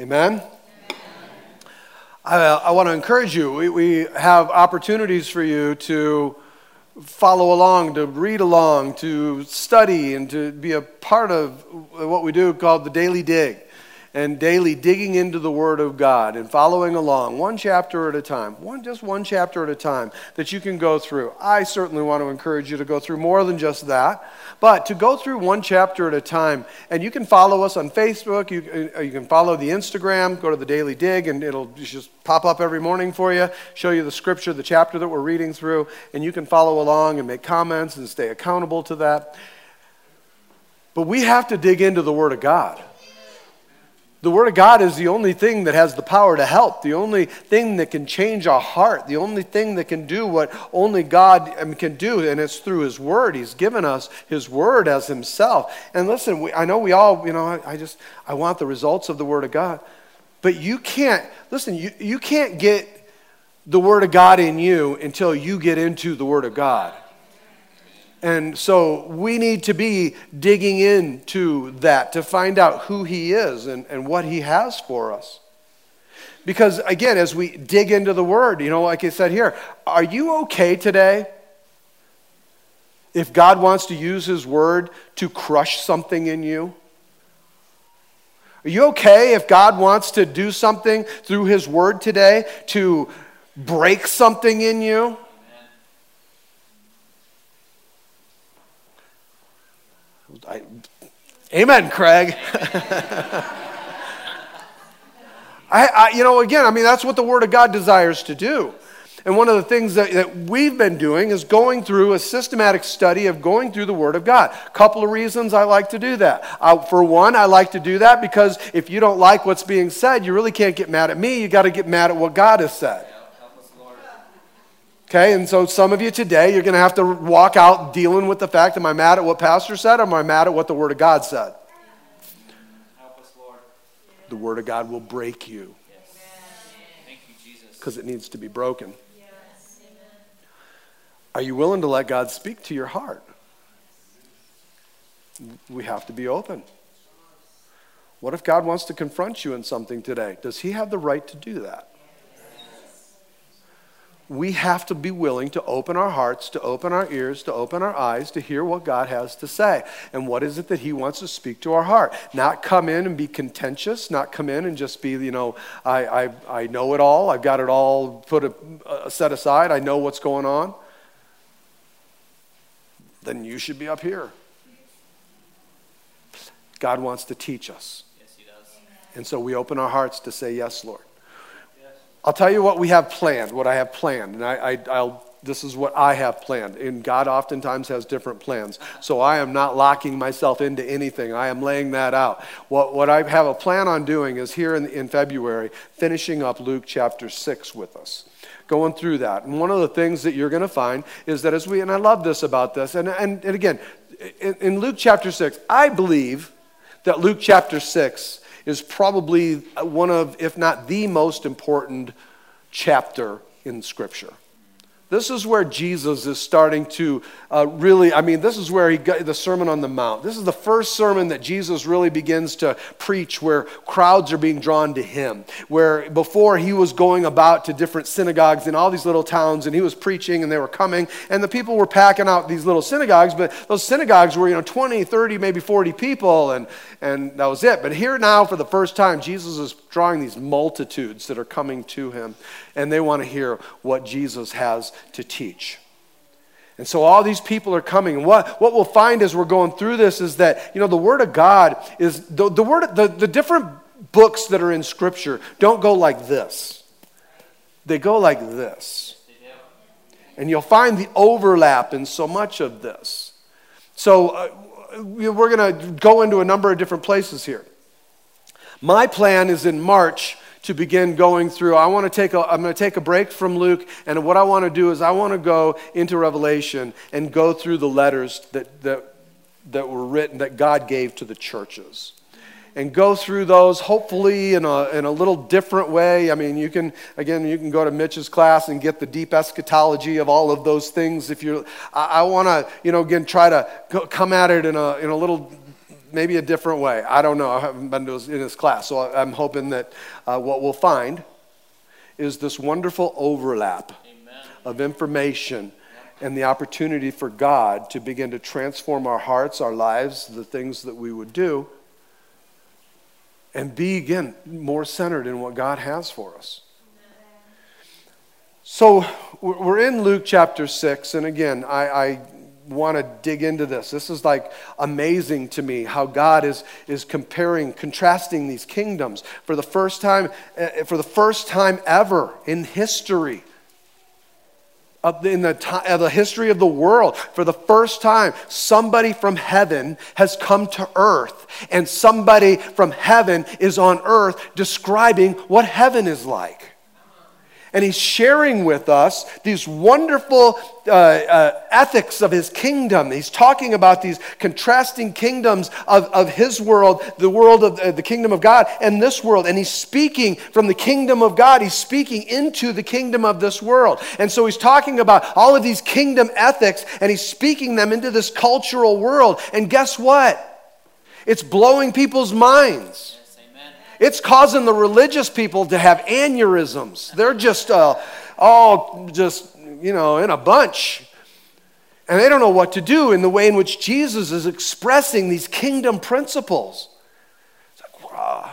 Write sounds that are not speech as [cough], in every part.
Amen? I, uh, I want to encourage you. We, we have opportunities for you to follow along, to read along, to study, and to be a part of what we do called the Daily Dig and daily digging into the Word of God and following along, one chapter at a time, one, just one chapter at a time that you can go through. I certainly want to encourage you to go through more than just that, but to go through one chapter at a time. And you can follow us on Facebook, you, uh, you can follow the Instagram, go to the Daily Dig, and it'll just pop up every morning for you, show you the scripture, the chapter that we're reading through, and you can follow along and make comments and stay accountable to that. But we have to dig into the Word of God. The Word of God is the only thing that has the power to help, the only thing that can change our heart, the only thing that can do what only God can do, and it's through His Word. He's given us His Word as Himself. And listen, we, I know we all, you know, I, I just, I want the results of the Word of God. But you can't, listen, you, you can't get the Word of God in you until you get into the Word of God. And so we need to be digging into that to find out who He is and, and what He has for us. Because again, as we dig into the Word, you know, like I said here, are you okay today? If God wants to use His Word to crush something in you? Are you okay if God wants to do something through His Word today to break something in you? I, amen, Craig. [laughs] I, I, you know, again, I mean, that's what the Word of God desires to do. And one of the things that, that we've been doing is going through a systematic study of going through the Word of God. A couple of reasons I like to do that. Uh, for one, I like to do that because if you don't like what's being said, you really can't get mad at me. You got to get mad at what God has said. Okay, and so some of you today, you're going to have to walk out dealing with the fact am I mad at what Pastor said or am I mad at what the Word of God said? Help us, Lord. the Word of God will break you. Because it needs to be broken. Yes. Are you willing to let God speak to your heart? We have to be open. What if God wants to confront you in something today? Does He have the right to do that? We have to be willing to open our hearts, to open our ears, to open our eyes to hear what God has to say. And what is it that He wants to speak to our heart? Not come in and be contentious, not come in and just be, you know, I, I, I know it all, I've got it all put a, a set aside, I know what's going on. Then you should be up here. God wants to teach us. Yes, He does. And so we open our hearts to say, Yes, Lord. I'll tell you what we have planned, what I have planned. And I, I, will this is what I have planned. And God oftentimes has different plans. So I am not locking myself into anything. I am laying that out. What, what I have a plan on doing is here in, in February, finishing up Luke chapter 6 with us going through that. And one of the things that you're going to find is that as we, and I love this about this, and, and, and again, in, in Luke chapter 6, I believe that Luke chapter 6 is probably one of, if not the most important chapter in Scripture. This is where Jesus is starting to uh, really, I mean, this is where he got the Sermon on the Mount. This is the first sermon that Jesus really begins to preach where crowds are being drawn to him. Where before he was going about to different synagogues in all these little towns and he was preaching and they were coming and the people were packing out these little synagogues, but those synagogues were, you know, 20, 30, maybe 40 people and, and that was it. But here now, for the first time, Jesus is drawing these multitudes that are coming to him and they want to hear what Jesus has to teach. And so all these people are coming. And what, what we'll find as we're going through this is that, you know, the Word of God is the, the Word, the, the different books that are in Scripture don't go like this. They go like this. And you'll find the overlap in so much of this. So uh, we're going to go into a number of different places here. My plan is in March to begin going through. I want to take a, I'm going to take a break from Luke, and what I want to do is I want to go into Revelation and go through the letters that, that, that were written, that God gave to the churches. And go through those, hopefully in a, in a little different way. I mean, you can, again, you can go to Mitch's class and get the deep eschatology of all of those things. If you're, I, I want to, you know, again, try to come at it in a, in a little maybe a different way. I don't know. I haven't been to his, in his class. So I'm hoping that uh, what we'll find is this wonderful overlap Amen. of information and the opportunity for God to begin to transform our hearts, our lives, the things that we would do, and be, again, more centered in what God has for us. So we're in Luke chapter 6, and again, I, I want to dig into this. This is like amazing to me how God is, is comparing, contrasting these kingdoms for the first time, uh, for the first time ever in history. In the, uh, the history of the world, for the first time, somebody from heaven has come to earth, and somebody from heaven is on earth describing what heaven is like. And he's sharing with us these wonderful uh, uh, ethics of his kingdom. He's talking about these contrasting kingdoms of, of his world, the world of uh, the kingdom of God, and this world. And he's speaking from the kingdom of God. He's speaking into the kingdom of this world. And so he's talking about all of these kingdom ethics, and he's speaking them into this cultural world. And guess what? It's blowing people's minds. It's causing the religious people to have aneurysms. They're just uh, all just, you know, in a bunch. And they don't know what to do in the way in which Jesus is expressing these kingdom principles. It's like, wow.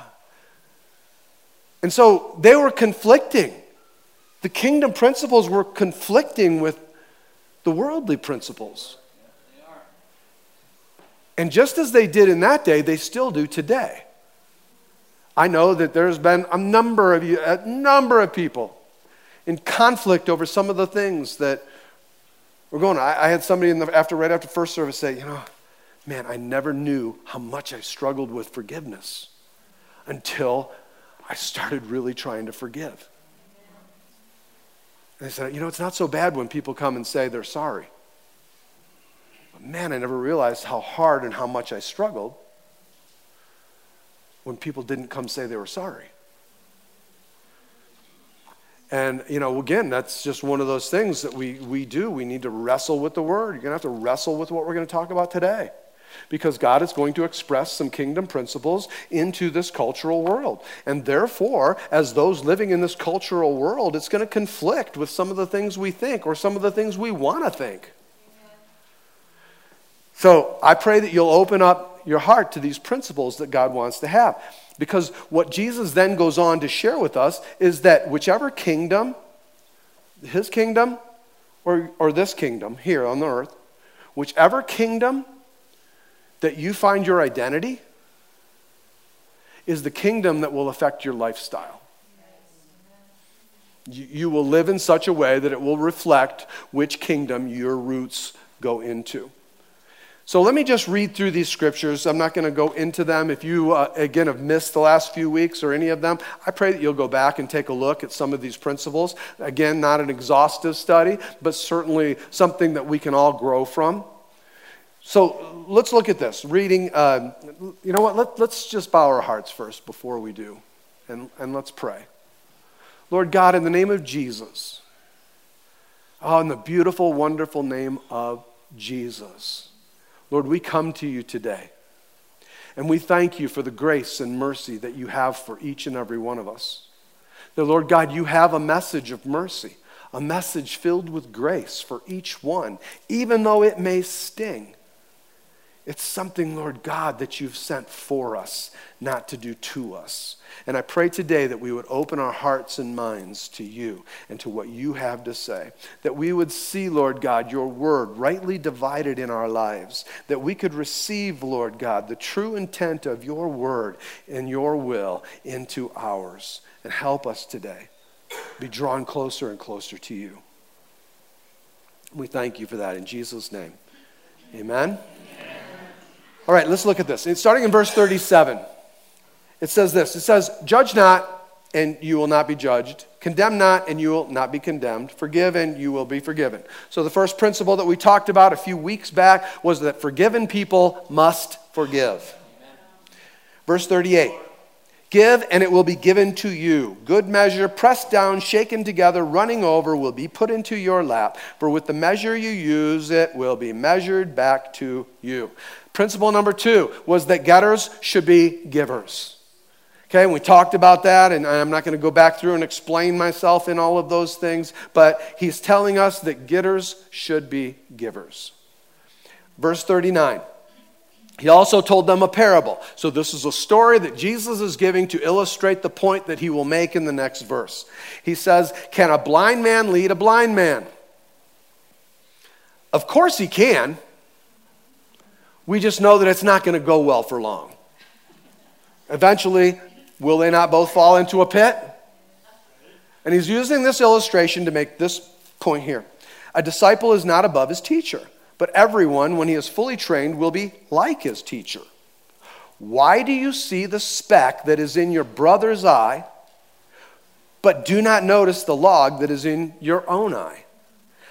And so they were conflicting. The kingdom principles were conflicting with the worldly principles. And just as they did in that day, they still do today. I know that there's been a number of you, a number of people in conflict over some of the things that we're going. I, I had somebody in the, after right after first service say, you know, man, I never knew how much I struggled with forgiveness until I started really trying to forgive. And they said, you know, it's not so bad when people come and say they're sorry. But man, I never realized how hard and how much I struggled when people didn't come say they were sorry. And, you know, again, that's just one of those things that we, we do. We need to wrestle with the word. You're going to have to wrestle with what we're going to talk about today. Because God is going to express some kingdom principles into this cultural world. And therefore, as those living in this cultural world, it's going to conflict with some of the things we think or some of the things we want to think. So I pray that you'll open up your heart to these principles that God wants to have. Because what Jesus then goes on to share with us is that whichever kingdom, his kingdom or, or this kingdom here on the earth, whichever kingdom that you find your identity is the kingdom that will affect your lifestyle. You, you will live in such a way that it will reflect which kingdom your roots go into. So let me just read through these scriptures. I'm not going to go into them. If you, uh, again, have missed the last few weeks or any of them, I pray that you'll go back and take a look at some of these principles. Again, not an exhaustive study, but certainly something that we can all grow from. So let's look at this. Reading, uh, you know what? Let, let's just bow our hearts first before we do, and, and let's pray. Lord God, in the name of Jesus, oh, in the beautiful, wonderful name of Jesus. Lord, we come to you today. And we thank you for the grace and mercy that you have for each and every one of us. That, Lord God, you have a message of mercy, a message filled with grace for each one, even though it may sting. It's something, Lord God, that you've sent for us, not to do to us. And I pray today that we would open our hearts and minds to you and to what you have to say. That we would see, Lord God, your word rightly divided in our lives. That we could receive, Lord God, the true intent of your word and your will into ours. And help us today be drawn closer and closer to you. We thank you for that in Jesus' name. Amen. All right, let's look at this. It's starting in verse 37. It says this It says, Judge not, and you will not be judged. Condemn not, and you will not be condemned. Forgive, and you will be forgiven. So, the first principle that we talked about a few weeks back was that forgiven people must forgive. Verse 38 Give, and it will be given to you. Good measure, pressed down, shaken together, running over, will be put into your lap. For with the measure you use, it will be measured back to you. Principle number two was that getters should be givers. Okay, and we talked about that, and I'm not going to go back through and explain myself in all of those things, but he's telling us that getters should be givers. Verse 39. He also told them a parable. So, this is a story that Jesus is giving to illustrate the point that he will make in the next verse. He says, Can a blind man lead a blind man? Of course, he can. We just know that it's not going to go well for long. Eventually, will they not both fall into a pit? And he's using this illustration to make this point here. A disciple is not above his teacher. But everyone, when he is fully trained, will be like his teacher. Why do you see the speck that is in your brother's eye, but do not notice the log that is in your own eye?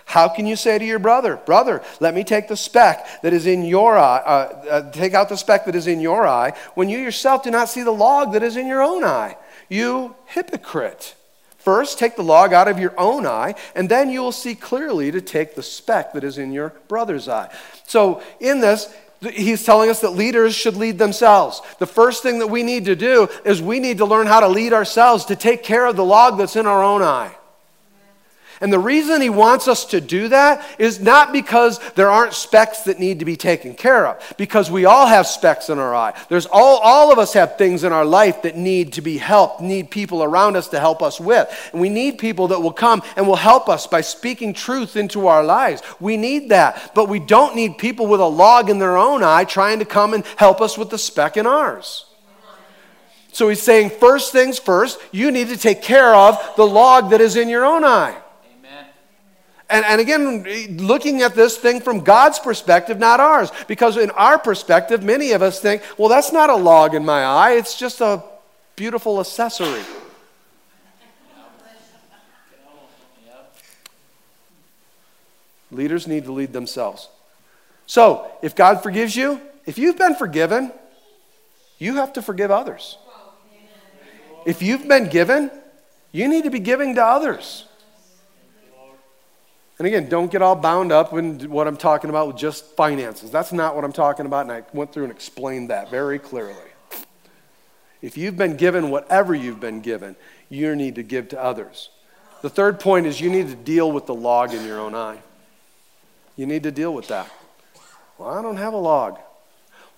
How can you say to your brother, Brother, let me take the speck that is in your eye, uh, uh, take out the speck that is in your eye, when you yourself do not see the log that is in your own eye? You hypocrite. First, take the log out of your own eye, and then you will see clearly to take the speck that is in your brother's eye. So, in this, he's telling us that leaders should lead themselves. The first thing that we need to do is we need to learn how to lead ourselves to take care of the log that's in our own eye. And the reason he wants us to do that is not because there aren't specks that need to be taken care of, because we all have specks in our eye. There's all, all of us have things in our life that need to be helped, need people around us to help us with. And we need people that will come and will help us by speaking truth into our lives. We need that. But we don't need people with a log in their own eye trying to come and help us with the speck in ours. So he's saying, first things first, you need to take care of the log that is in your own eye. And, and again, looking at this thing from God's perspective, not ours. Because in our perspective, many of us think, well, that's not a log in my eye, it's just a beautiful accessory. Leaders need to lead themselves. So, if God forgives you, if you've been forgiven, you have to forgive others. If you've been given, you need to be giving to others. And again, don't get all bound up in what I'm talking about with just finances. That's not what I'm talking about, and I went through and explained that very clearly. If you've been given whatever you've been given, you need to give to others. The third point is you need to deal with the log in your own eye. You need to deal with that. Well, I don't have a log.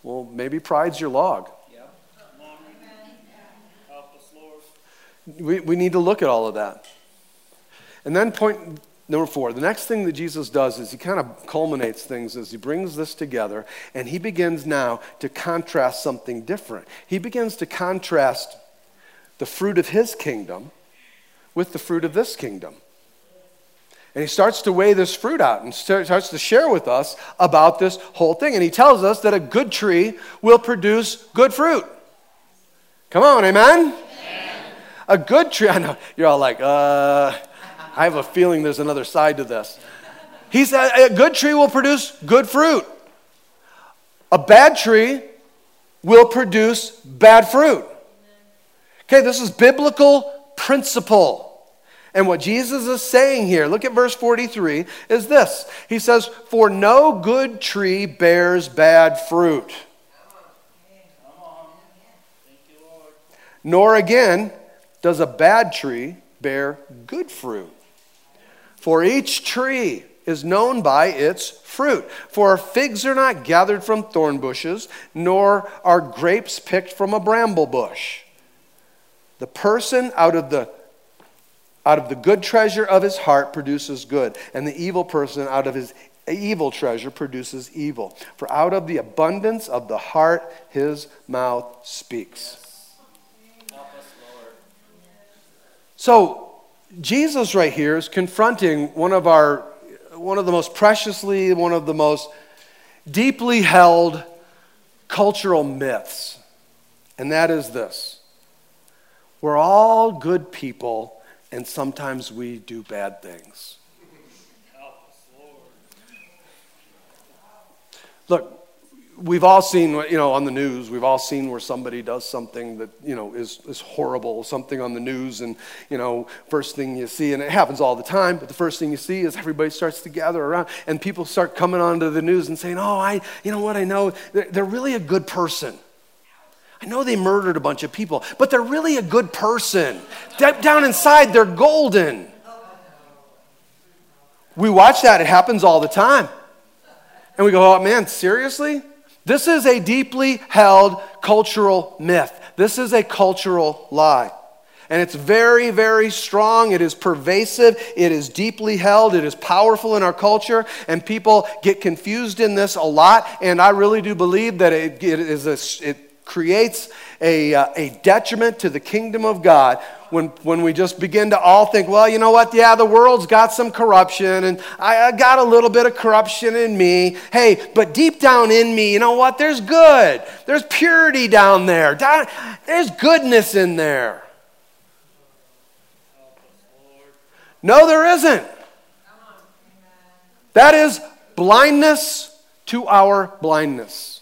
Well, maybe pride's your log. We, we need to look at all of that. And then point Number four, the next thing that Jesus does is he kind of culminates things as he brings this together and he begins now to contrast something different. He begins to contrast the fruit of his kingdom with the fruit of this kingdom. And he starts to weigh this fruit out and starts to share with us about this whole thing. And he tells us that a good tree will produce good fruit. Come on, amen? amen. A good tree, I know, you're all like, uh, I have a feeling there's another side to this. He said, a good tree will produce good fruit. A bad tree will produce bad fruit. Okay, this is biblical principle. And what Jesus is saying here, look at verse 43, is this. He says, For no good tree bears bad fruit. Nor again does a bad tree bear good fruit. For each tree is known by its fruit. For figs are not gathered from thorn bushes, nor are grapes picked from a bramble bush. The person out of the out of the good treasure of his heart produces good, and the evil person out of his evil treasure produces evil. For out of the abundance of the heart his mouth speaks. So Jesus, right here, is confronting one of our, one of the most preciously, one of the most deeply held cultural myths. And that is this we're all good people, and sometimes we do bad things. Look, we've all seen, you know, on the news, we've all seen where somebody does something that, you know, is, is horrible, something on the news, and, you know, first thing you see, and it happens all the time, but the first thing you see is everybody starts to gather around, and people start coming onto the news and saying, oh, I, you know what, I know, they're, they're really a good person. I know they murdered a bunch of people, but they're really a good person. Deep down inside, they're golden. We watch that, it happens all the time. And we go, oh man, seriously? This is a deeply held cultural myth. This is a cultural lie. And it's very, very strong. It is pervasive. It is deeply held. It is powerful in our culture. And people get confused in this a lot. And I really do believe that it, it, is a, it creates a, uh, a detriment to the kingdom of God when, when we just begin to all think, well, you know what? Yeah, the world's got some corruption, and I, I got a little bit of corruption in me. Hey, but deep down in me, you know what? There's good. There's purity down there. Down, there's goodness in there. No, there isn't. That is blindness to our blindness.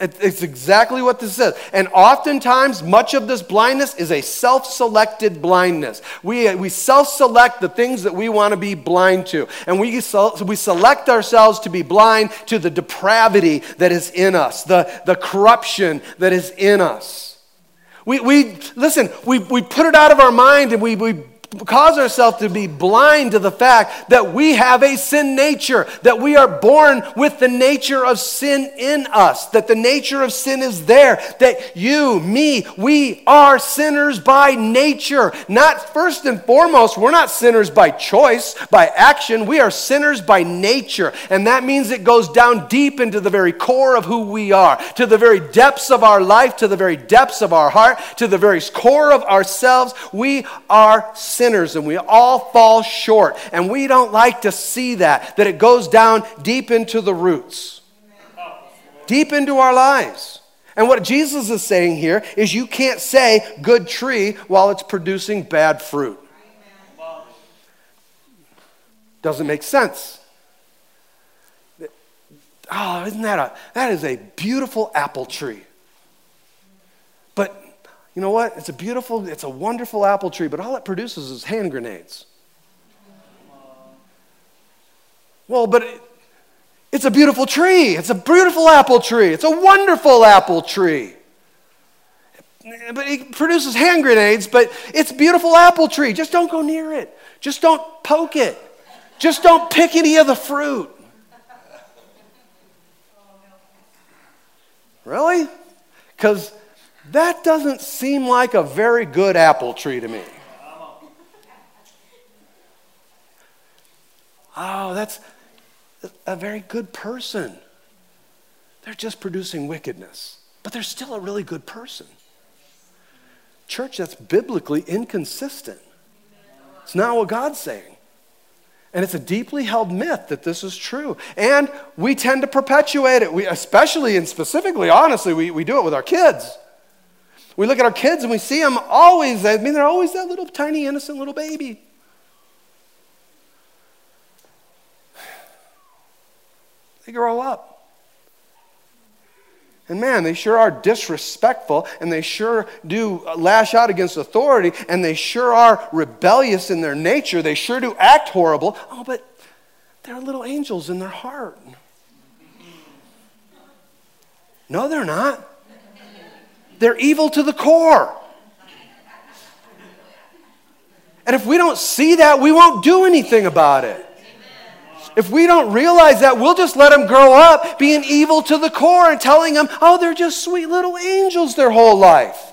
It's exactly what this says. And oftentimes, much of this blindness is a self selected blindness. We, we self select the things that we want to be blind to. And we, we select ourselves to be blind to the depravity that is in us, the, the corruption that is in us. We, we listen, we, we put it out of our mind and we, we cause ourselves to be blind to the fact that we have a sin nature, that we are born with the nature of sin in us, that the nature of sin is there, that you, me, we are sinners by nature. Not first and foremost, we're not sinners by choice, by action, we are sinners by nature. And that means it goes down deep into the very core of who we are, to the very depths of our life, to the very depths of our heart, to the very core of ourselves. We are sinners sinners and we all fall short. And we don't like to see that, that it goes down deep into the roots, deep into our lives. And what Jesus is saying here is you can't say good tree while it's producing bad fruit. Doesn't make sense. Oh, isn't that a that is a beautiful apple tree. You know what? It's a beautiful, it's a wonderful apple tree, but all it produces is hand grenades. Well, but it, it's a beautiful tree. It's a beautiful apple tree. It's a wonderful apple tree. But it produces hand grenades, but it's a beautiful apple tree. Just don't go near it. Just don't poke it. Just don't pick any of the fruit. Really? Because that doesn't seem like a very good apple tree to me. Oh, that's a very good person. They're just producing wickedness, but they're still a really good person. Church, that's biblically inconsistent. It's not what God's saying. And it's a deeply held myth that this is true. And we tend to perpetuate it. We, especially and specifically, honestly, we, we do it with our kids. We look at our kids and we see them always, I mean, they're always that little tiny, innocent little baby. They grow up. And man, they sure are disrespectful and they sure do lash out against authority and they sure are rebellious in their nature. They sure do act horrible. Oh, but they're little angels in their heart. No, they're not. They're evil to the core. And if we don't see that, we won't do anything about it. If we don't realize that, we'll just let them grow up being evil to the core and telling them, oh, they're just sweet little angels their whole life.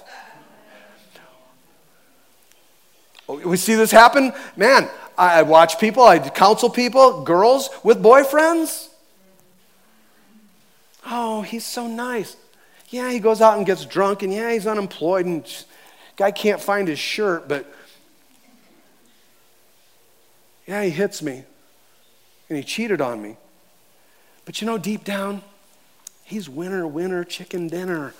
Oh, we see this happen. Man, I watch people, I counsel people, girls with boyfriends. Oh, he's so nice. Yeah, he goes out and gets drunk, and yeah, he's unemployed, and guy can't find his shirt, but yeah, he hits me, and he cheated on me. But you know, deep down, he's winner, winner, chicken dinner.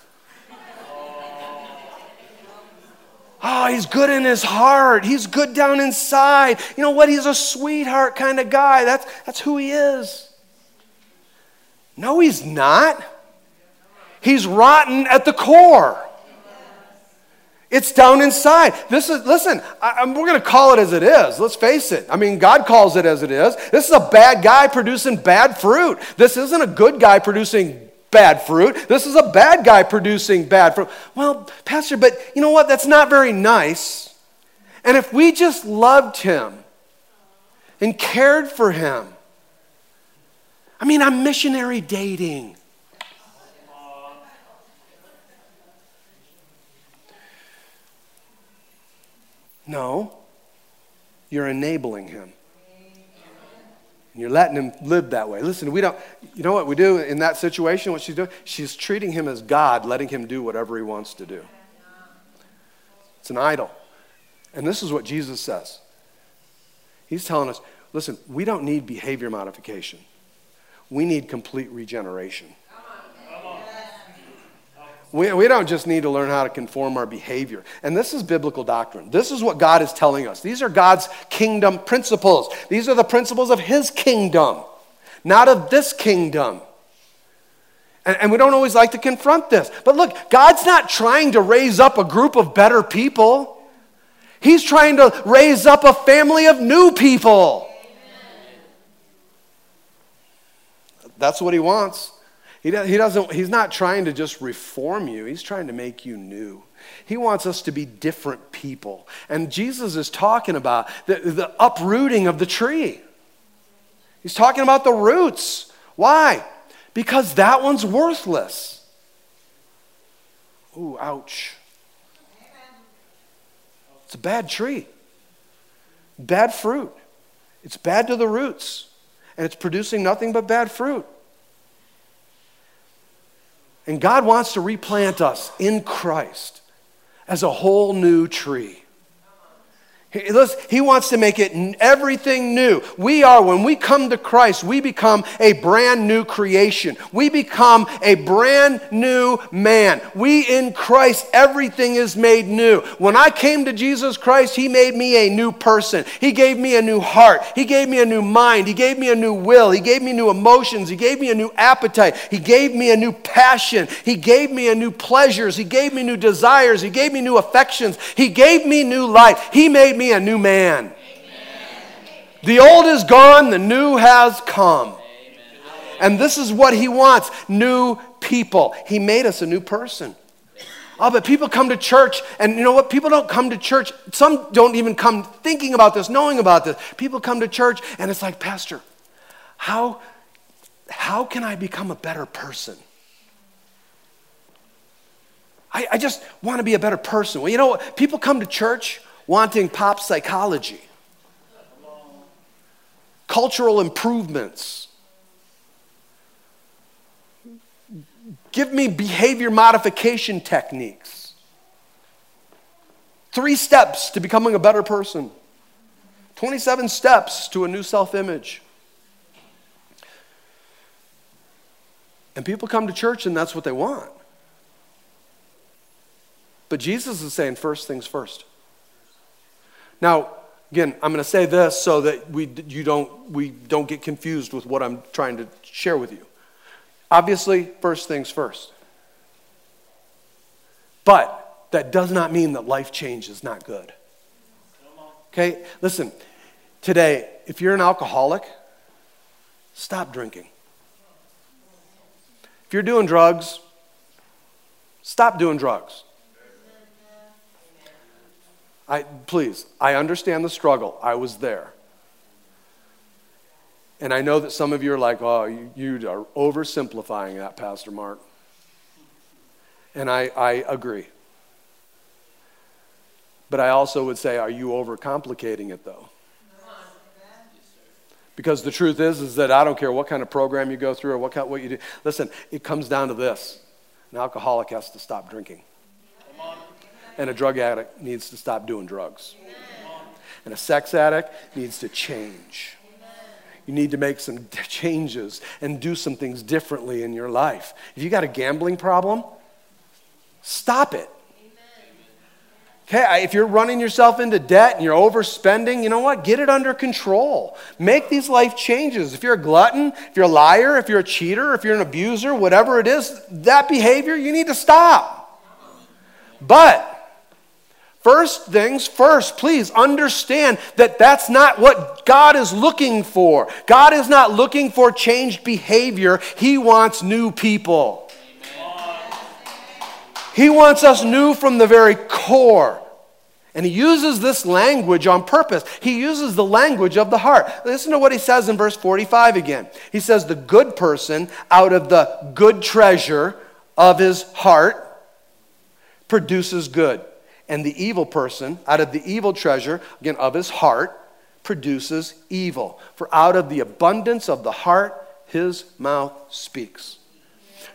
Oh, [laughs] he's good in his heart. He's good down inside. You know what? He's a sweetheart kind of guy. That's, that's who he is. No, he's not. He's rotten at the core. It's down inside. This is, listen, I, we're going to call it as it is. Let's face it. I mean, God calls it as it is. This is a bad guy producing bad fruit. This isn't a good guy producing bad fruit. This is a bad guy producing bad fruit. Well, Pastor, but you know what? That's not very nice. And if we just loved him and cared for him, I mean, I'm missionary dating. No, you're enabling him. You're letting him live that way. Listen, we don't, you know what we do in that situation? What she's doing? She's treating him as God, letting him do whatever he wants to do. It's an idol. And this is what Jesus says. He's telling us listen, we don't need behavior modification, we need complete regeneration. We, we don't just need to learn how to conform our behavior. And this is biblical doctrine. This is what God is telling us. These are God's kingdom principles. These are the principles of His kingdom, not of this kingdom. And, and we don't always like to confront this. But look, God's not trying to raise up a group of better people, He's trying to raise up a family of new people. That's what He wants. He, he doesn't, he's not trying to just reform you, he's trying to make you new. He wants us to be different people. And Jesus is talking about the, the uprooting of the tree. He's talking about the roots. Why? Because that one's worthless. Ooh, ouch. It's a bad tree, bad fruit. It's bad to the roots, and it's producing nothing but bad fruit. And God wants to replant us in Christ as a whole new tree. He wants to make it everything new. We are, when we come to Christ, we become a brand new creation. We become a brand new man. We in Christ, everything is made new. When I came to Jesus Christ, He made me a new person. He gave me a new heart. He gave me a new mind. He gave me a new will. He gave me new emotions. He gave me a new appetite. He gave me a new passion. He gave me a new pleasures. He gave me new desires. He gave me new affections. He gave me new life. He made me me a new man. Amen. The old is gone, the new has come. Amen. And this is what he wants new people. He made us a new person. Oh, but people come to church, and you know what? People don't come to church. Some don't even come thinking about this, knowing about this. People come to church, and it's like, Pastor, how, how can I become a better person? I, I just want to be a better person. Well, you know what? People come to church wanting pop psychology, cultural improvements. Give me behavior modification techniques. Three steps to becoming a better person. 27 steps to a new self image. And people come to church and that's what they want. But Jesus is saying first things first. Now, again, I'm going to say this so that we, you don't, we don't get confused with what I'm trying to share with you. Obviously, first things first. But that does not mean that life change is not good. Okay? Listen, today, if you're an alcoholic, stop drinking. If you're doing drugs, stop doing drugs. I, please, I understand the struggle. I was there. And I know that some of you are like, oh, you, you are oversimplifying that, Pastor Mark. And I, I agree. But I also would say, are you overcomplicating it, though? Because the truth is, is that I don't care what kind of program you go through or what, kind, what you do. Listen, it comes down to this. An alcoholic has to stop drinking and a drug addict needs to stop doing drugs. And a sex addict needs to change. You need to make some [laughs] changes and do some things differently in your life. If you got a gambling problem, stop it. Okay, if you're running yourself into debt and you're overspending, you know what? Get it under control. Make these life changes. If you're a glutton, if you're a liar, if you're a cheater, if you're an abuser, whatever it is, that behavior you need to stop. But First things first, please understand that that's not what God is looking for. God is not looking for changed behavior, He wants new people. He wants us new from the very core. And he uses this language on purpose. He uses the language of the heart. Listen to what he says in verse 45 again. He says, The good person out of the good treasure of his heart produces good. And the evil person out of the evil treasure, again, of his heart, produces evil. For out of the abundance of the heart, his mouth speaks.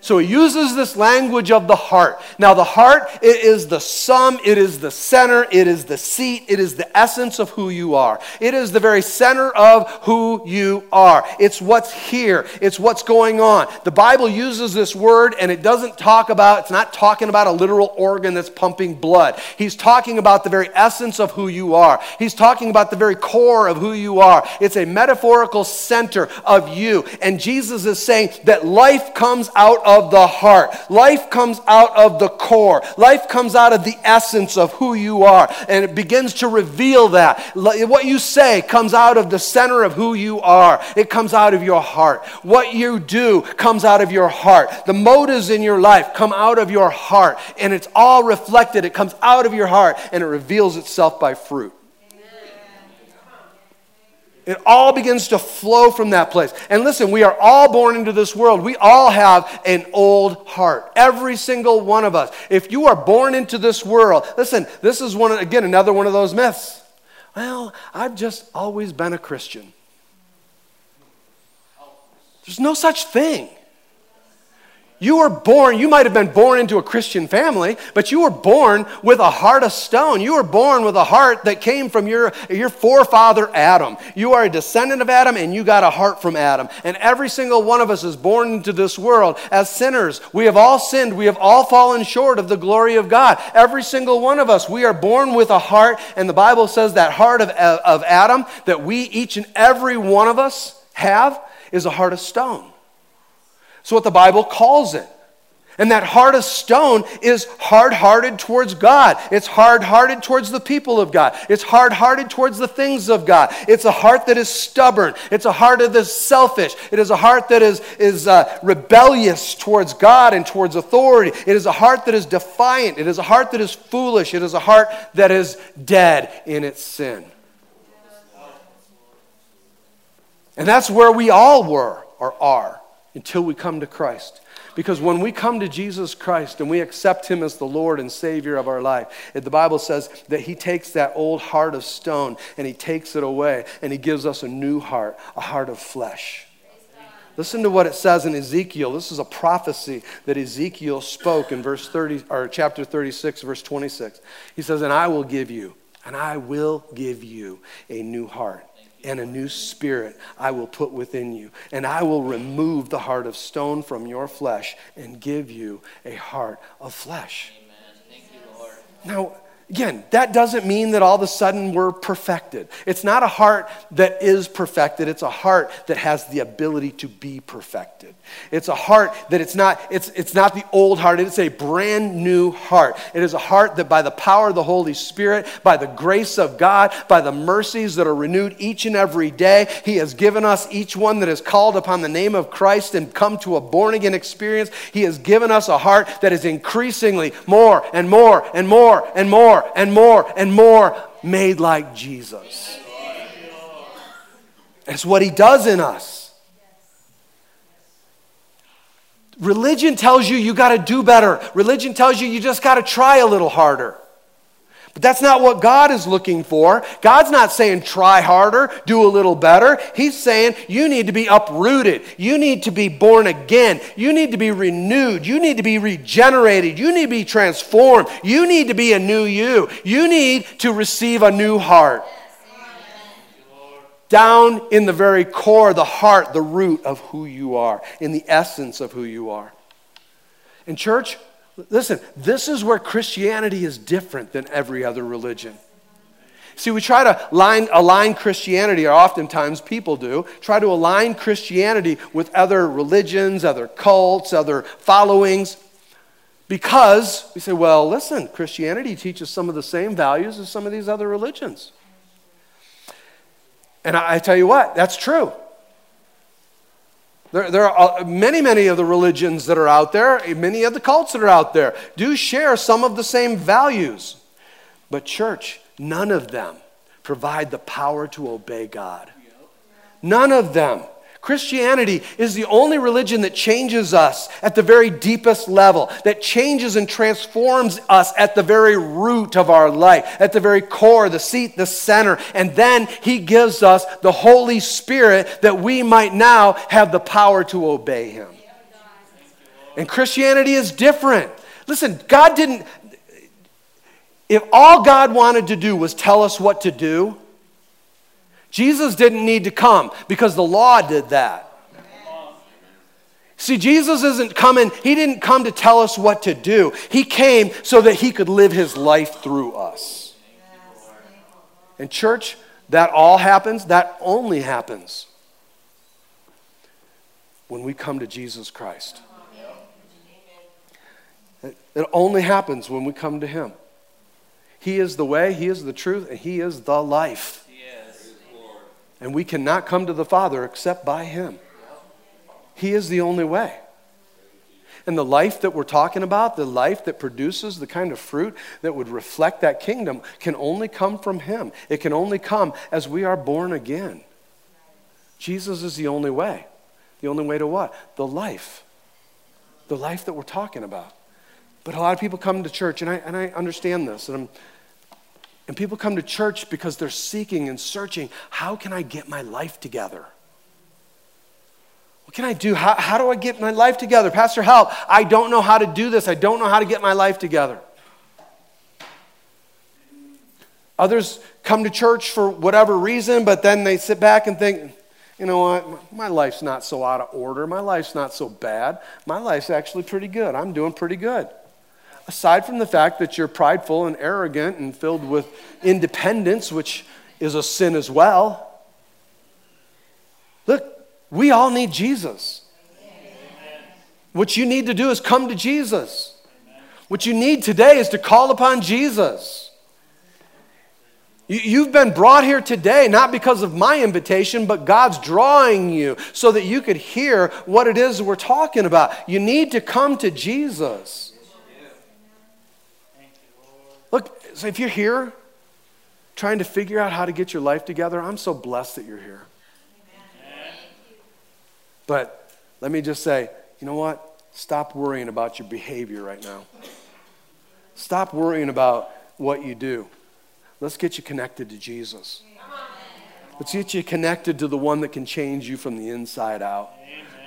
So he uses this language of the heart. Now, the heart it is the sum, it is the center, it is the seat, it is the essence of who you are. It is the very center of who you are. It's what's here, it's what's going on. The Bible uses this word and it doesn't talk about, it's not talking about a literal organ that's pumping blood. He's talking about the very essence of who you are. He's talking about the very core of who you are. It's a metaphorical center of you. And Jesus is saying that life comes out of the heart. Life comes out of the core. Life comes out of the essence of who you are. And it begins to reveal that. What you say comes out of the center of who you are, it comes out of your heart. What you do comes out of your heart. The motives in your life come out of your heart. And it's all reflected. It comes out of your heart and it reveals itself by fruit. It all begins to flow from that place. And listen, we are all born into this world. We all have an old heart. Every single one of us. If you are born into this world, listen, this is one, again, another one of those myths. Well, I've just always been a Christian. There's no such thing. You were born, you might have been born into a Christian family, but you were born with a heart of stone. You were born with a heart that came from your, your forefather Adam. You are a descendant of Adam and you got a heart from Adam. And every single one of us is born into this world as sinners. We have all sinned. We have all fallen short of the glory of God. Every single one of us, we are born with a heart. And the Bible says that heart of, of Adam that we, each and every one of us, have is a heart of stone. It's what the Bible calls it. And that heart of stone is hard hearted towards God. It's hard hearted towards the people of God. It's hard hearted towards the things of God. It's a heart that is stubborn. It's a heart that is selfish. It is a heart that is, is uh, rebellious towards God and towards authority. It is a heart that is defiant. It is a heart that is foolish. It is a heart that is dead in its sin. And that's where we all were or are until we come to Christ. Because when we come to Jesus Christ and we accept Him as the Lord and Savior of our life, the Bible says that He takes that old heart of stone and He takes it away and He gives us a new heart, a heart of flesh. Listen to what it says in Ezekiel. This is a prophecy that Ezekiel spoke in verse 30 or chapter 36 verse 26. He says, "And I will give you, and I will give you a new heart and a new spirit I will put within you. And I will remove the heart of stone from your flesh and give you a heart of flesh. Amen. Thank You, Lord. now, Again, that doesn't mean that all of a sudden we're perfected. It's not a heart that is perfected, it's a heart that has the ability to be perfected. It's a heart that it's not, it's, it's not the old heart, it's a brand new heart. It is a heart that by the power of the Holy Spirit, by the grace of God, by the mercies that are renewed each and every day, He has given us each one that is called upon the name of Christ and come to a born again experience. He has given us a heart that is increasingly more and more and more and more more and more and more made like Jesus. It's what he does in us. Religion tells you you got to do better. Religion tells you you just got to try a little harder. But that's not what God is looking for. God's not saying try harder, do a little better. He's saying you need to be uprooted. You need to be born again. You need to be renewed. You need to be regenerated. You need to be transformed. You need to be a new you. You need to receive a new heart. Down in the very core, the heart, the root of who you are, in the essence of who you are. In church, Listen, this is where Christianity is different than every other religion. See, we try to line, align Christianity, or oftentimes people do, try to align Christianity with other religions, other cults, other followings, because we say, well, listen, Christianity teaches some of the same values as some of these other religions. And I, I tell you what, that's true. There, there are uh, many, many of the religions that are out there, many of the cults that are out there, do share some of the same values. But, church, none of them provide the power to obey God. None of them. Christianity is the only religion that changes us at the very deepest level, that changes and transforms us at the very root of our life, at the very core, the seat, the center. And then He gives us the Holy Spirit that we might now have the power to obey Him. And Christianity is different. Listen, God didn't, if all God wanted to do was tell us what to do, Jesus didn't need to come because the law did that. See, Jesus isn't coming, he didn't come to tell us what to do. He came so that he could live his life through us. And, church, that all happens, that only happens when we come to Jesus Christ. It only happens when we come to him. He is the way, he is the truth, and he is the life. And we cannot come to the Father except by Him. He is the only way. And the life that we're talking about, the life that produces the kind of fruit that would reflect that kingdom, can only come from Him. It can only come as we are born again. Jesus is the only way. The only way to what? The life. The life that we're talking about. But a lot of people come to church, and I, and I understand this, and I'm and people come to church because they're seeking and searching how can I get my life together? What can I do? How, how do I get my life together? Pastor, help. I don't know how to do this. I don't know how to get my life together. Others come to church for whatever reason, but then they sit back and think, you know what? My life's not so out of order. My life's not so bad. My life's actually pretty good. I'm doing pretty good aside from the fact that you're prideful and arrogant and filled with independence, which is a sin as well, look, we all need Jesus. What you need to do is come to Jesus. What you need today is to call upon Jesus. You've been brought here today not because of my invitation, but God's drawing you so that you could hear what it is we're talking about. You need to come to Jesus. Look, so if you're here trying to figure out how to get your life together, I'm so blessed that you're here. But let me just say, you know what? Stop worrying about your behavior right now. Stop worrying about what you do. Let's get you connected to Jesus. Let's get you connected to the one that can change you from the inside out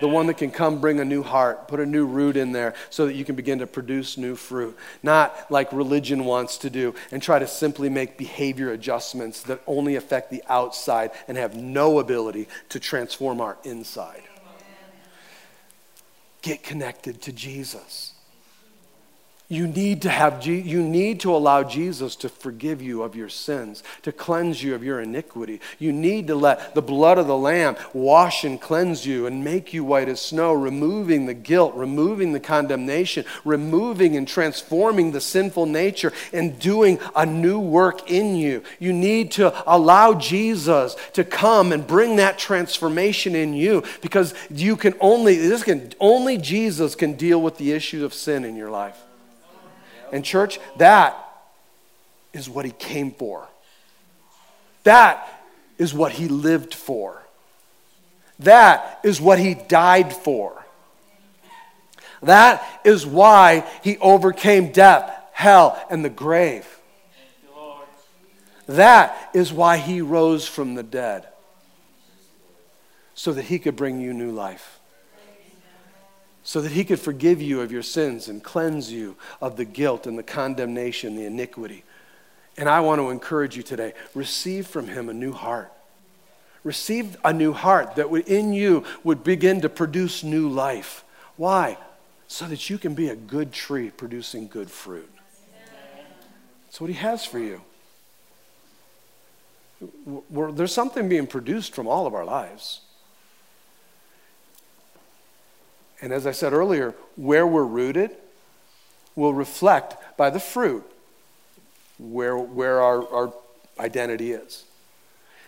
the one that can come bring a new heart, put a new root in there so that you can begin to produce new fruit. Not like religion wants to do and try to simply make behavior adjustments that only affect the outside and have no ability to transform our inside. Get connected to Jesus. You need to have you need to allow Jesus to forgive you of your sins, to cleanse you of your iniquity. You need to let the blood of the lamb wash and cleanse you and make you white as snow, removing the guilt, removing the condemnation, removing and transforming the sinful nature and doing a new work in you. You need to allow Jesus to come and bring that transformation in you because you can only this can only Jesus can deal with the issue of sin in your life. And, church, that is what he came for. That is what he lived for. That is what he died for. That is why he overcame death, hell, and the grave. That is why he rose from the dead, so that he could bring you new life so that he could forgive you of your sins and cleanse you of the guilt and the condemnation, the iniquity. And I want to encourage you today receive from him a new heart. Receive a new heart that in you would begin to produce new life. Why? so that you can be a good tree producing good fruit. That's what He has for you. We're, there's something being produced from all of our lives. And as I said earlier, where we're rooted will reflect by the fruit where, where our, our identity is.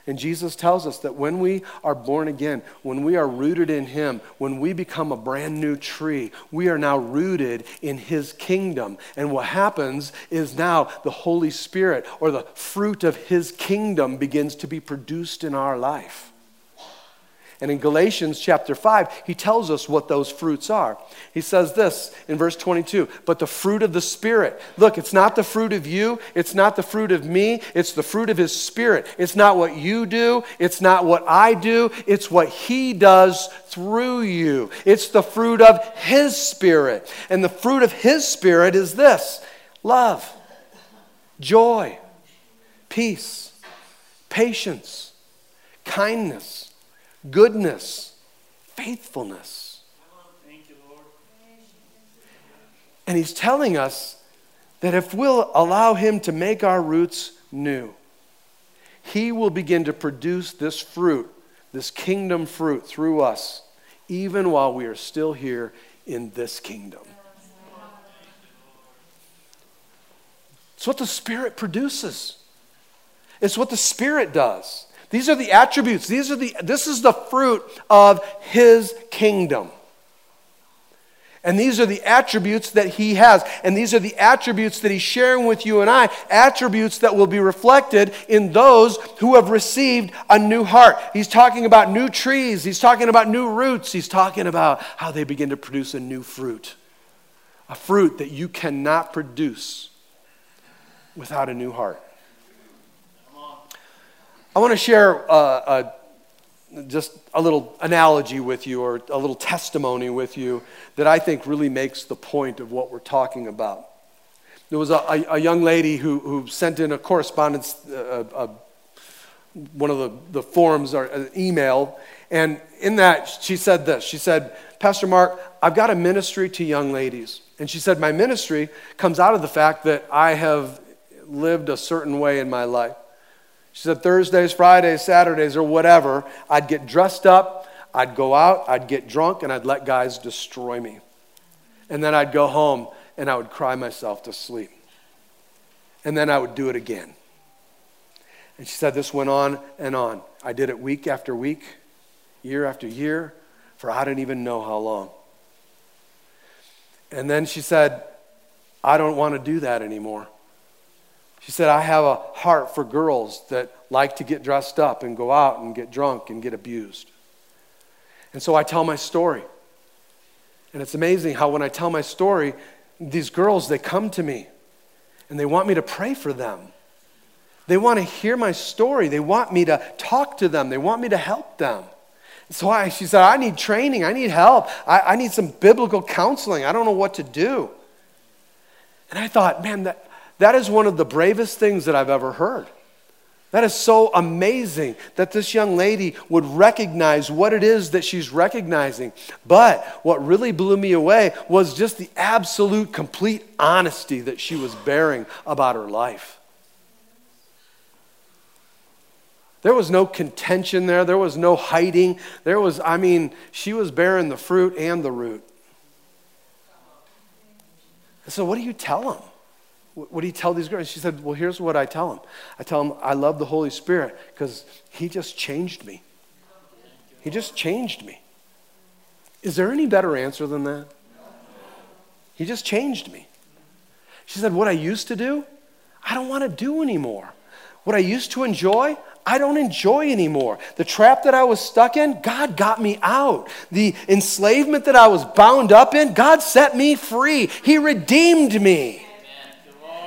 And Jesus tells us that when we are born again, when we are rooted in Him, when we become a brand new tree, we are now rooted in His kingdom. And what happens is now the Holy Spirit or the fruit of His kingdom begins to be produced in our life. And in Galatians chapter 5, he tells us what those fruits are. He says this in verse 22 But the fruit of the Spirit. Look, it's not the fruit of you, it's not the fruit of me, it's the fruit of His Spirit. It's not what you do, it's not what I do, it's what He does through you. It's the fruit of His Spirit. And the fruit of His Spirit is this love, joy, peace, patience, kindness goodness, faithfulness. And he's telling us that if we'll allow him to make our roots new, he will begin to produce this fruit, this kingdom fruit through us, even while we are still here in this kingdom. It's what the Spirit produces. It's what the Spirit does. These are the attributes. These are the, this is the fruit of his kingdom. And these are the attributes that he has. And these are the attributes that he's sharing with you and I, attributes that will be reflected in those who have received a new heart. He's talking about new trees, he's talking about new roots, he's talking about how they begin to produce a new fruit. A fruit that you cannot produce without a new heart. I want to share uh, a, just a little analogy with you or a little testimony with you that I think really makes the point of what we're talking about. There was a, a, a young lady who, who sent in a correspondence, uh, uh, one of the, the forms or an email, and in that she said this. She said, Pastor Mark, I've got a ministry to young ladies. And she said, My ministry comes out of the fact that I have lived a certain way in my life. She said Thursdays, Fridays, Saturdays, or whatever, I'd get dressed up, I'd go out, I'd get drunk, and I'd let guys destroy me. And then I'd go home and I would cry myself to sleep. And then I would do it again. And she said this went on and on. I did it week after week, year after year, for I didn't even know how long. And then she said, I don't want to do that anymore. She said, I have a heart for girls that like to get dressed up and go out and get drunk and get abused. And so I tell my story. And it's amazing how when I tell my story, these girls, they come to me and they want me to pray for them. They want to hear my story. They want me to talk to them. They want me to help them. So I, she said, I need training. I need help. I, I need some biblical counseling. I don't know what to do. And I thought, man, that, that is one of the bravest things that I've ever heard. That is so amazing that this young lady would recognize what it is that she's recognizing. But what really blew me away was just the absolute, complete honesty that she was bearing about her life. There was no contention there, there was no hiding. There was, I mean, she was bearing the fruit and the root. So, what do you tell them? What do you tell these girls? She said, Well, here's what I tell them I tell them I love the Holy Spirit because He just changed me. He just changed me. Is there any better answer than that? He just changed me. She said, What I used to do, I don't want to do anymore. What I used to enjoy, I don't enjoy anymore. The trap that I was stuck in, God got me out. The enslavement that I was bound up in, God set me free. He redeemed me.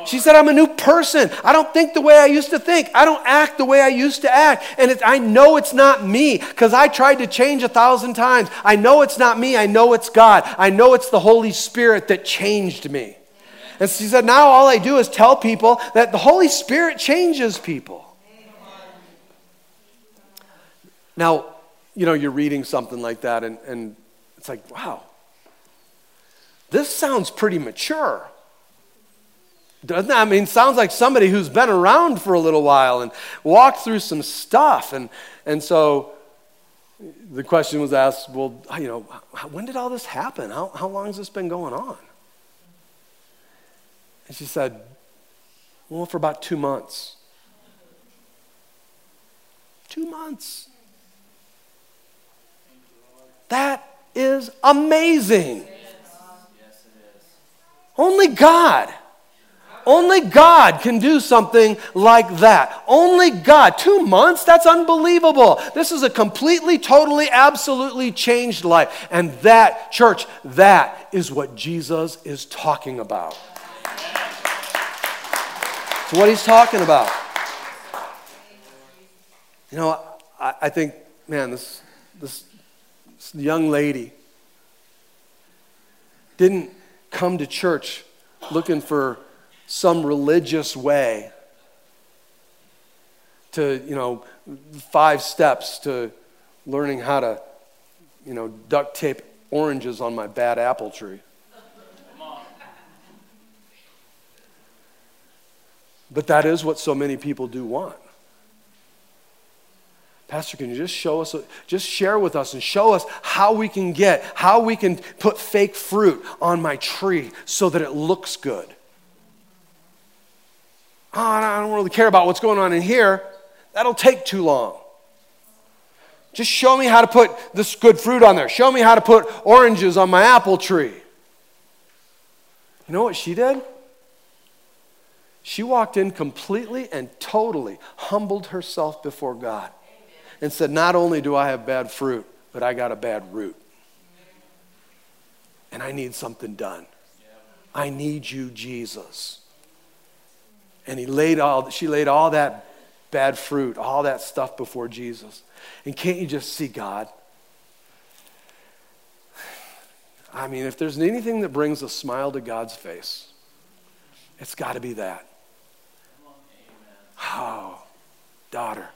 She said, I'm a new person. I don't think the way I used to think. I don't act the way I used to act. And I know it's not me because I tried to change a thousand times. I know it's not me. I know it's God. I know it's the Holy Spirit that changed me. And she said, now all I do is tell people that the Holy Spirit changes people. Now, you know, you're reading something like that and, and it's like, wow. this sounds pretty mature. Doesn't that? I mean, sounds like somebody who's been around for a little while and walked through some stuff. And, and so the question was asked, well, you know, when did all this happen? How, how long has this been going on? And she said, well, for about two months. Two months. That is amazing. Only God. Only God can do something like that. Only God. Two months? That's unbelievable. This is a completely, totally, absolutely changed life. And that, church, that is what Jesus is talking about. It's what he's talking about. You know, I, I think, man, this, this, this young lady didn't come to church looking for some religious way to, you know, five steps to learning how to, you know, duct tape oranges on my bad apple tree. But that is what so many people do want. Pastor, can you just show us, just share with us and show us how we can get, how we can put fake fruit on my tree so that it looks good? Oh, I don't really care about what's going on in here. That'll take too long. Just show me how to put this good fruit on there. Show me how to put oranges on my apple tree. You know what she did? She walked in completely and totally humbled herself before God and said, Not only do I have bad fruit, but I got a bad root. And I need something done. I need you, Jesus. And he laid all, she laid all that bad fruit, all that stuff before Jesus. And can't you just see God? I mean, if there's anything that brings a smile to God's face, it's got to be that. Oh, daughter,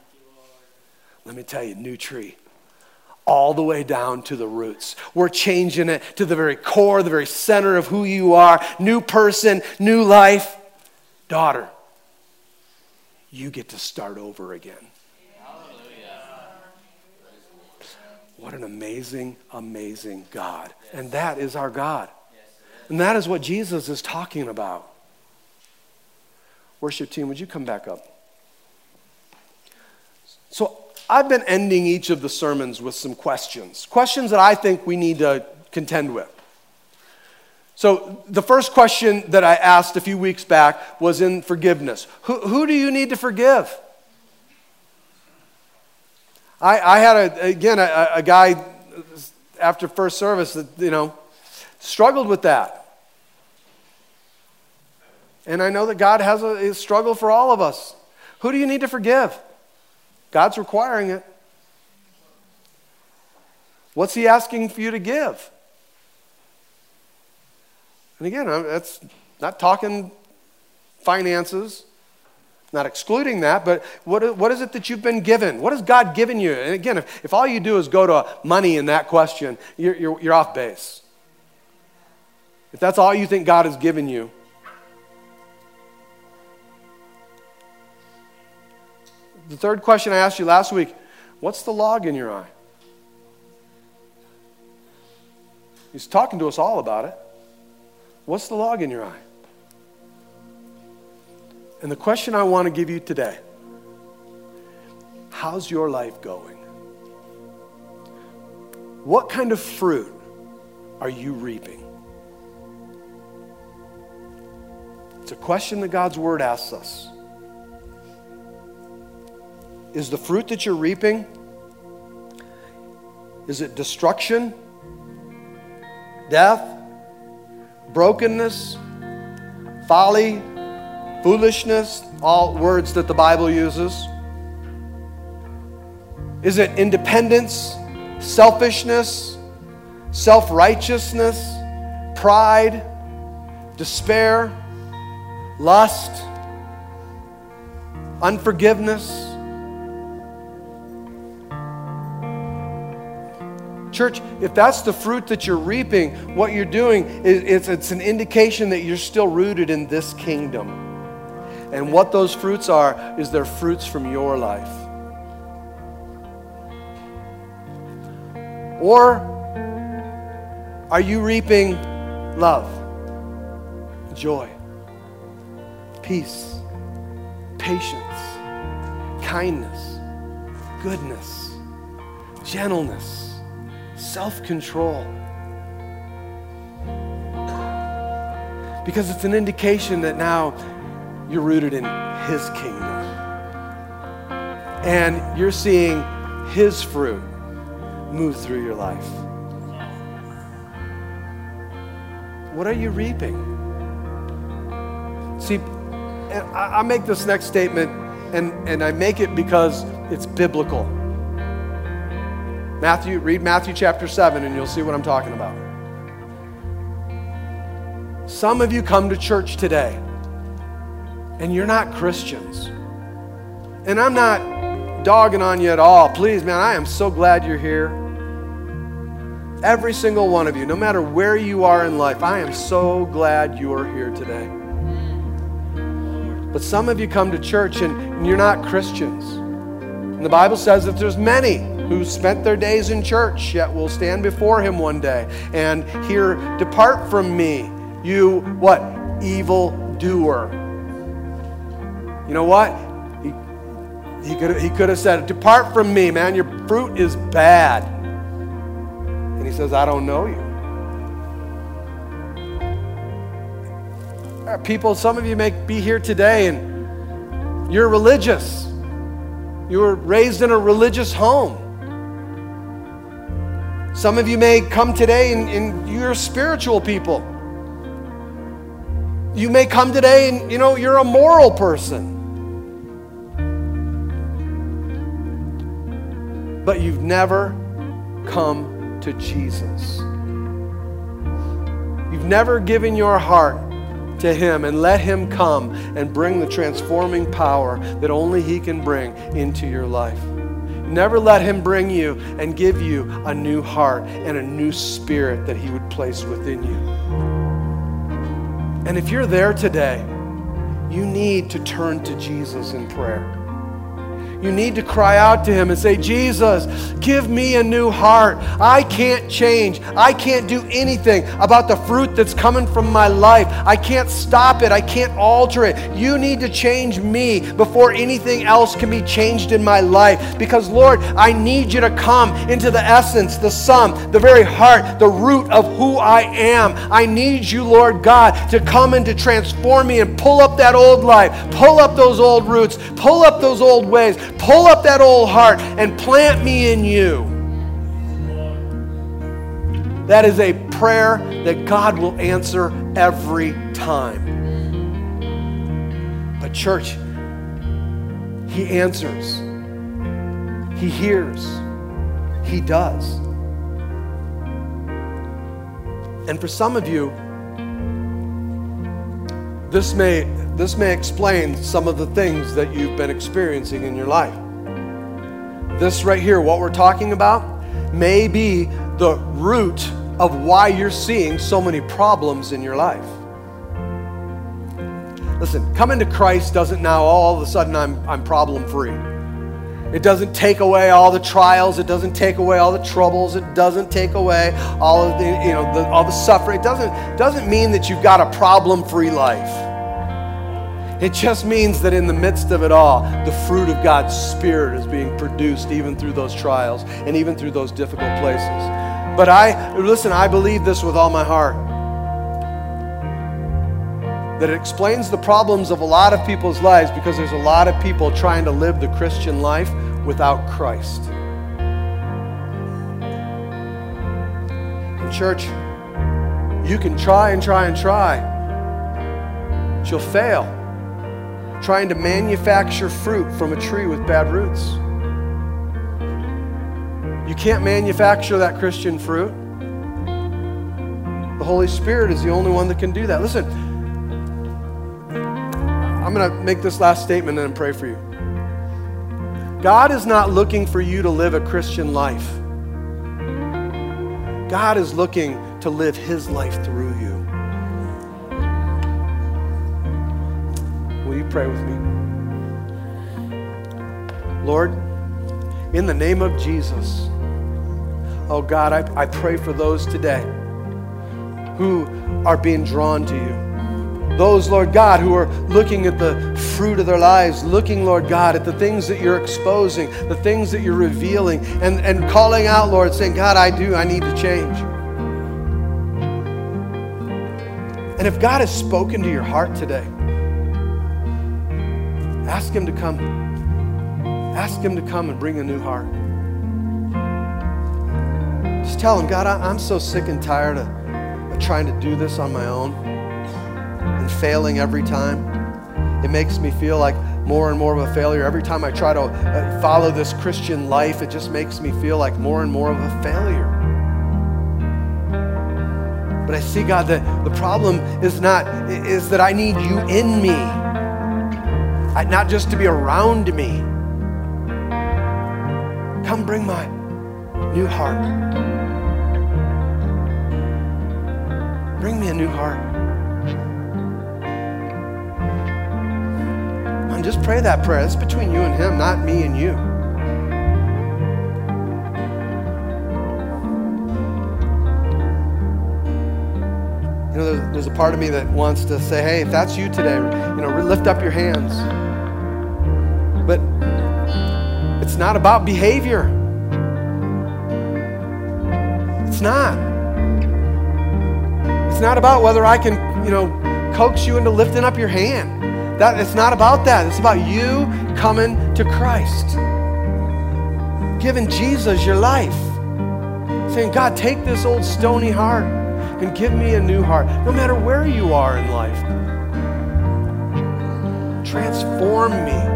let me tell you, new tree. All the way down to the roots. We're changing it to the very core, the very center of who you are. New person, new life. Daughter, you get to start over again. What an amazing, amazing God. And that is our God. And that is what Jesus is talking about. Worship team, would you come back up? So I've been ending each of the sermons with some questions, questions that I think we need to contend with. So the first question that I asked a few weeks back was in forgiveness. Who, who do you need to forgive? I, I had, a, again, a, a guy after first service that, you know, struggled with that. And I know that God has a, a struggle for all of us. Who do you need to forgive? God's requiring it. What's He asking for you to give? And again, that's not talking finances, not excluding that, but what, what is it that you've been given? What has God given you? And again, if, if all you do is go to money in that question, you're, you're, you're off base. If that's all you think God has given you, The third question I asked you last week what's the log in your eye? He's talking to us all about it. What's the log in your eye? And the question I want to give you today how's your life going? What kind of fruit are you reaping? It's a question that God's Word asks us. Is the fruit that you're reaping, is it destruction, death, brokenness, folly, foolishness, all words that the Bible uses? Is it independence, selfishness, self righteousness, pride, despair, lust, unforgiveness? Church, if that's the fruit that you're reaping, what you're doing is it's, it's an indication that you're still rooted in this kingdom. And what those fruits are is they're fruits from your life. Or are you reaping love, joy, peace, patience, kindness, goodness, gentleness, self control? Because it's an indication that now you're rooted in His kingdom. And you're seeing His fruit move through your life. What are you reaping? See, I make this next statement, and, and I make it because it's biblical. Matthew, read Matthew chapter 7, and you'll see what I'm talking about. Some of you come to church today, and you're not Christians. And I'm not dogging on you at all. Please, man, I am so glad you're here. Every single one of you, no matter where you are in life, I am so glad you are here today. But some of you come to church and you're not Christians. And the Bible says that there's many who spent their days in church, yet will stand before him one day and hear, Depart from me, you what? Evil doer. You know what? He, he could he could have said, Depart from me, man, your fruit is bad. And he says, I don't know you. Uh, people, some of you may be here today and you're religious. You were raised in a religious home. Some of you may come today and, and you're spiritual people. You may come today and you know you're a moral person. But you've never come to Jesus. You've never given your heart to Him and let Him come and bring the transforming power that only He can bring into your life. Never let Him bring you and give you a new heart and a new spirit that He would place within you. And if you're there today, you need to turn to Jesus in prayer. You need to cry out to Him and say, Jesus, give me a new heart. I can't change. I can't do anything about the fruit that's coming from my life. I can't stop it. I can't alter it. You need to change me before anything else can be changed in my life. Because, Lord, I need you to come into the essence, the sum, the very heart, the root of who I am. I need you, Lord God, to come and to transform me and pull up that old life, pull up those old roots, pull up those old ways, Pull up that old heart and plant me in you. That is a prayer that God will answer every time. But, church, He answers, He hears, He does. And for some of you, this may this may explain some of the things that you've been experiencing in your life. This right here, what we're talking about, may be the root of why you're seeing so many problems in your life. Listen, coming to Christ doesn't now all of a sudden I'm, I'm problem free. It doesn't take away all the trials. It doesn't take away all the troubles. It doesn't take away all of the, you know, the, all the suffering. It doesn't, doesn't mean that you've got a problem free life. It just means that in the midst of it all, the fruit of God's Spirit is being produced even through those trials and even through those difficult places. But I, listen, I believe this with all my heart that it explains the problems of a lot of people's lives because there's a lot of people trying to live the Christian life without Christ. In church, you can try and try and try. But you'll fail trying to manufacture fruit from a tree with bad roots. You can't manufacture that Christian fruit. The Holy Spirit is the only one that can do that. Listen, I'm going to make this last statement and then pray for you. God is not looking for you to live a Christian life. God is looking to live His life through you. You pray with me? Lord, in the name of Jesus, oh God, I, I pray for those today who are being drawn to you. Those, Lord God, who are looking at the fruit of their lives, looking, Lord God, at the things that you're exposing, the things that you're revealing, and, and calling out, Lord, saying, God, I do, I need to change. And if God has spoken to your heart today, ask Him to come. Ask Him to come and bring a new heart. Just tell Him, God, I, am so sick and tired of, of trying to do this on my own and failing every time. It makes me feel like more and more of a failure. Every time I try to uh, follow this Christian life, it just makes me feel like more and more of a failure. But I see, God, that the problem is not, is that I need you in me. Not just to be around me. Come bring my new heart. Bring me a new heart. And just pray that prayer. It's between you and Him, not me and you. You know, there's, there's a part of me that wants to say, hey, if that's you today, you know, lift up your hands. Not about behavior. It's not. It's not about whether I can, you know, coax you into lifting up your hand. That, it's not about that. It's about you coming to Christ. Giving Jesus your life. Saying, God, take this old stony heart and give me a new heart, no matter where you are in life. Transform me.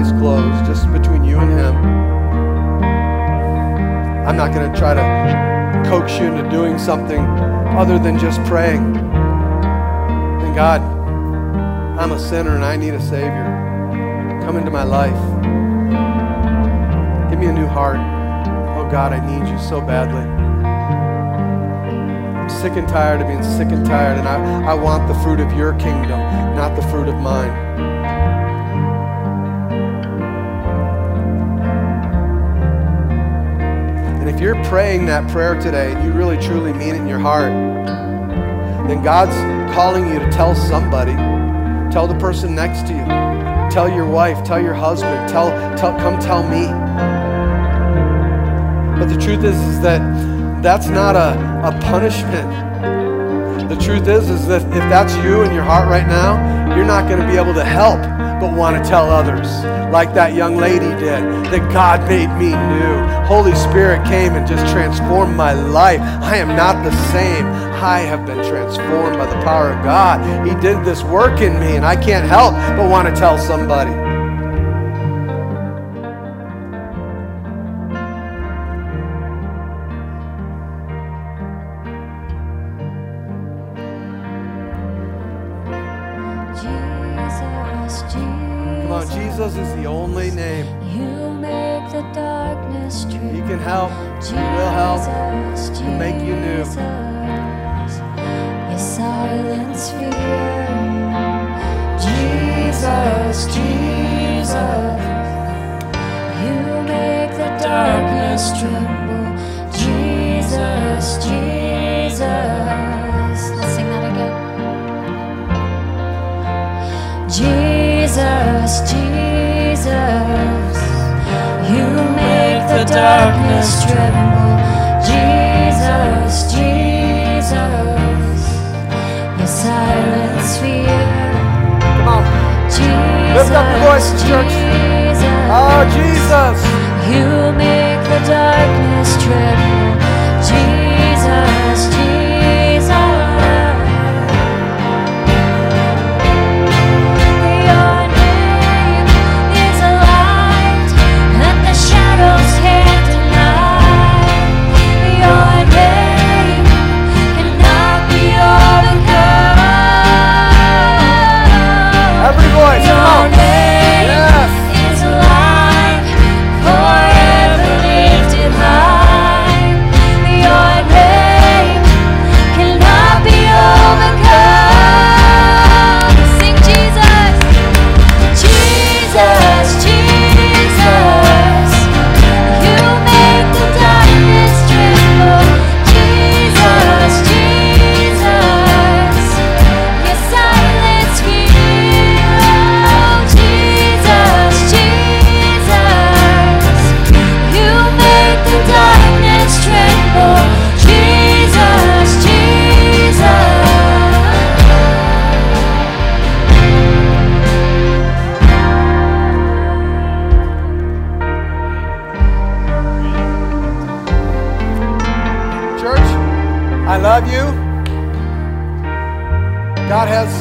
Eyes closed, just between you and Him. I'm not going to try to coax you into doing something other than just praying. And God, I'm a sinner and I need a Savior. Come into my life. Give me a new heart. Oh God, I need you so badly. I'm sick and tired of being sick and tired, and I, I want the fruit of your kingdom, not the fruit of mine. If you're praying that prayer today and you really truly mean it in your heart, then God's calling you to tell somebody Tell the person next to you. Tell your wife. Tell your husband. Tell, tell, come tell me. But the truth is, is that that's not a, a punishment. The truth is, is that if that's you in your heart right now, you're not going to be able to help but want to tell others, like that young lady did, that God made me new. Holy Spirit came and just transformed my life. I am not the same. I have been transformed by the power of God. He did this work in me, and I can't help but want to tell somebody. voices, church. Oh, Jesus. You make the darkness tremble, Jesus.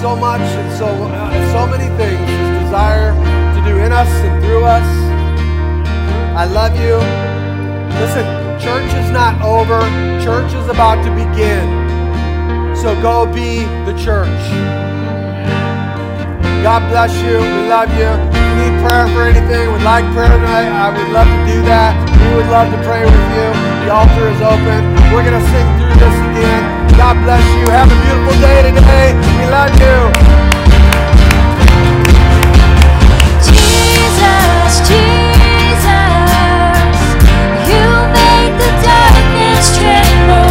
so much and so, uh, so many things His desire to do in us and through us. I love you. Listen, church is not over. Church is about to begin. So go be the church. God bless you. We love you. If you need prayer for anything, would like prayer tonight, I would love to do that. We would love to pray with you. The altar is open. We're going to sing through this again. God bless you. Have a beautiful day today. We. Jesus, you made the darkness tremble.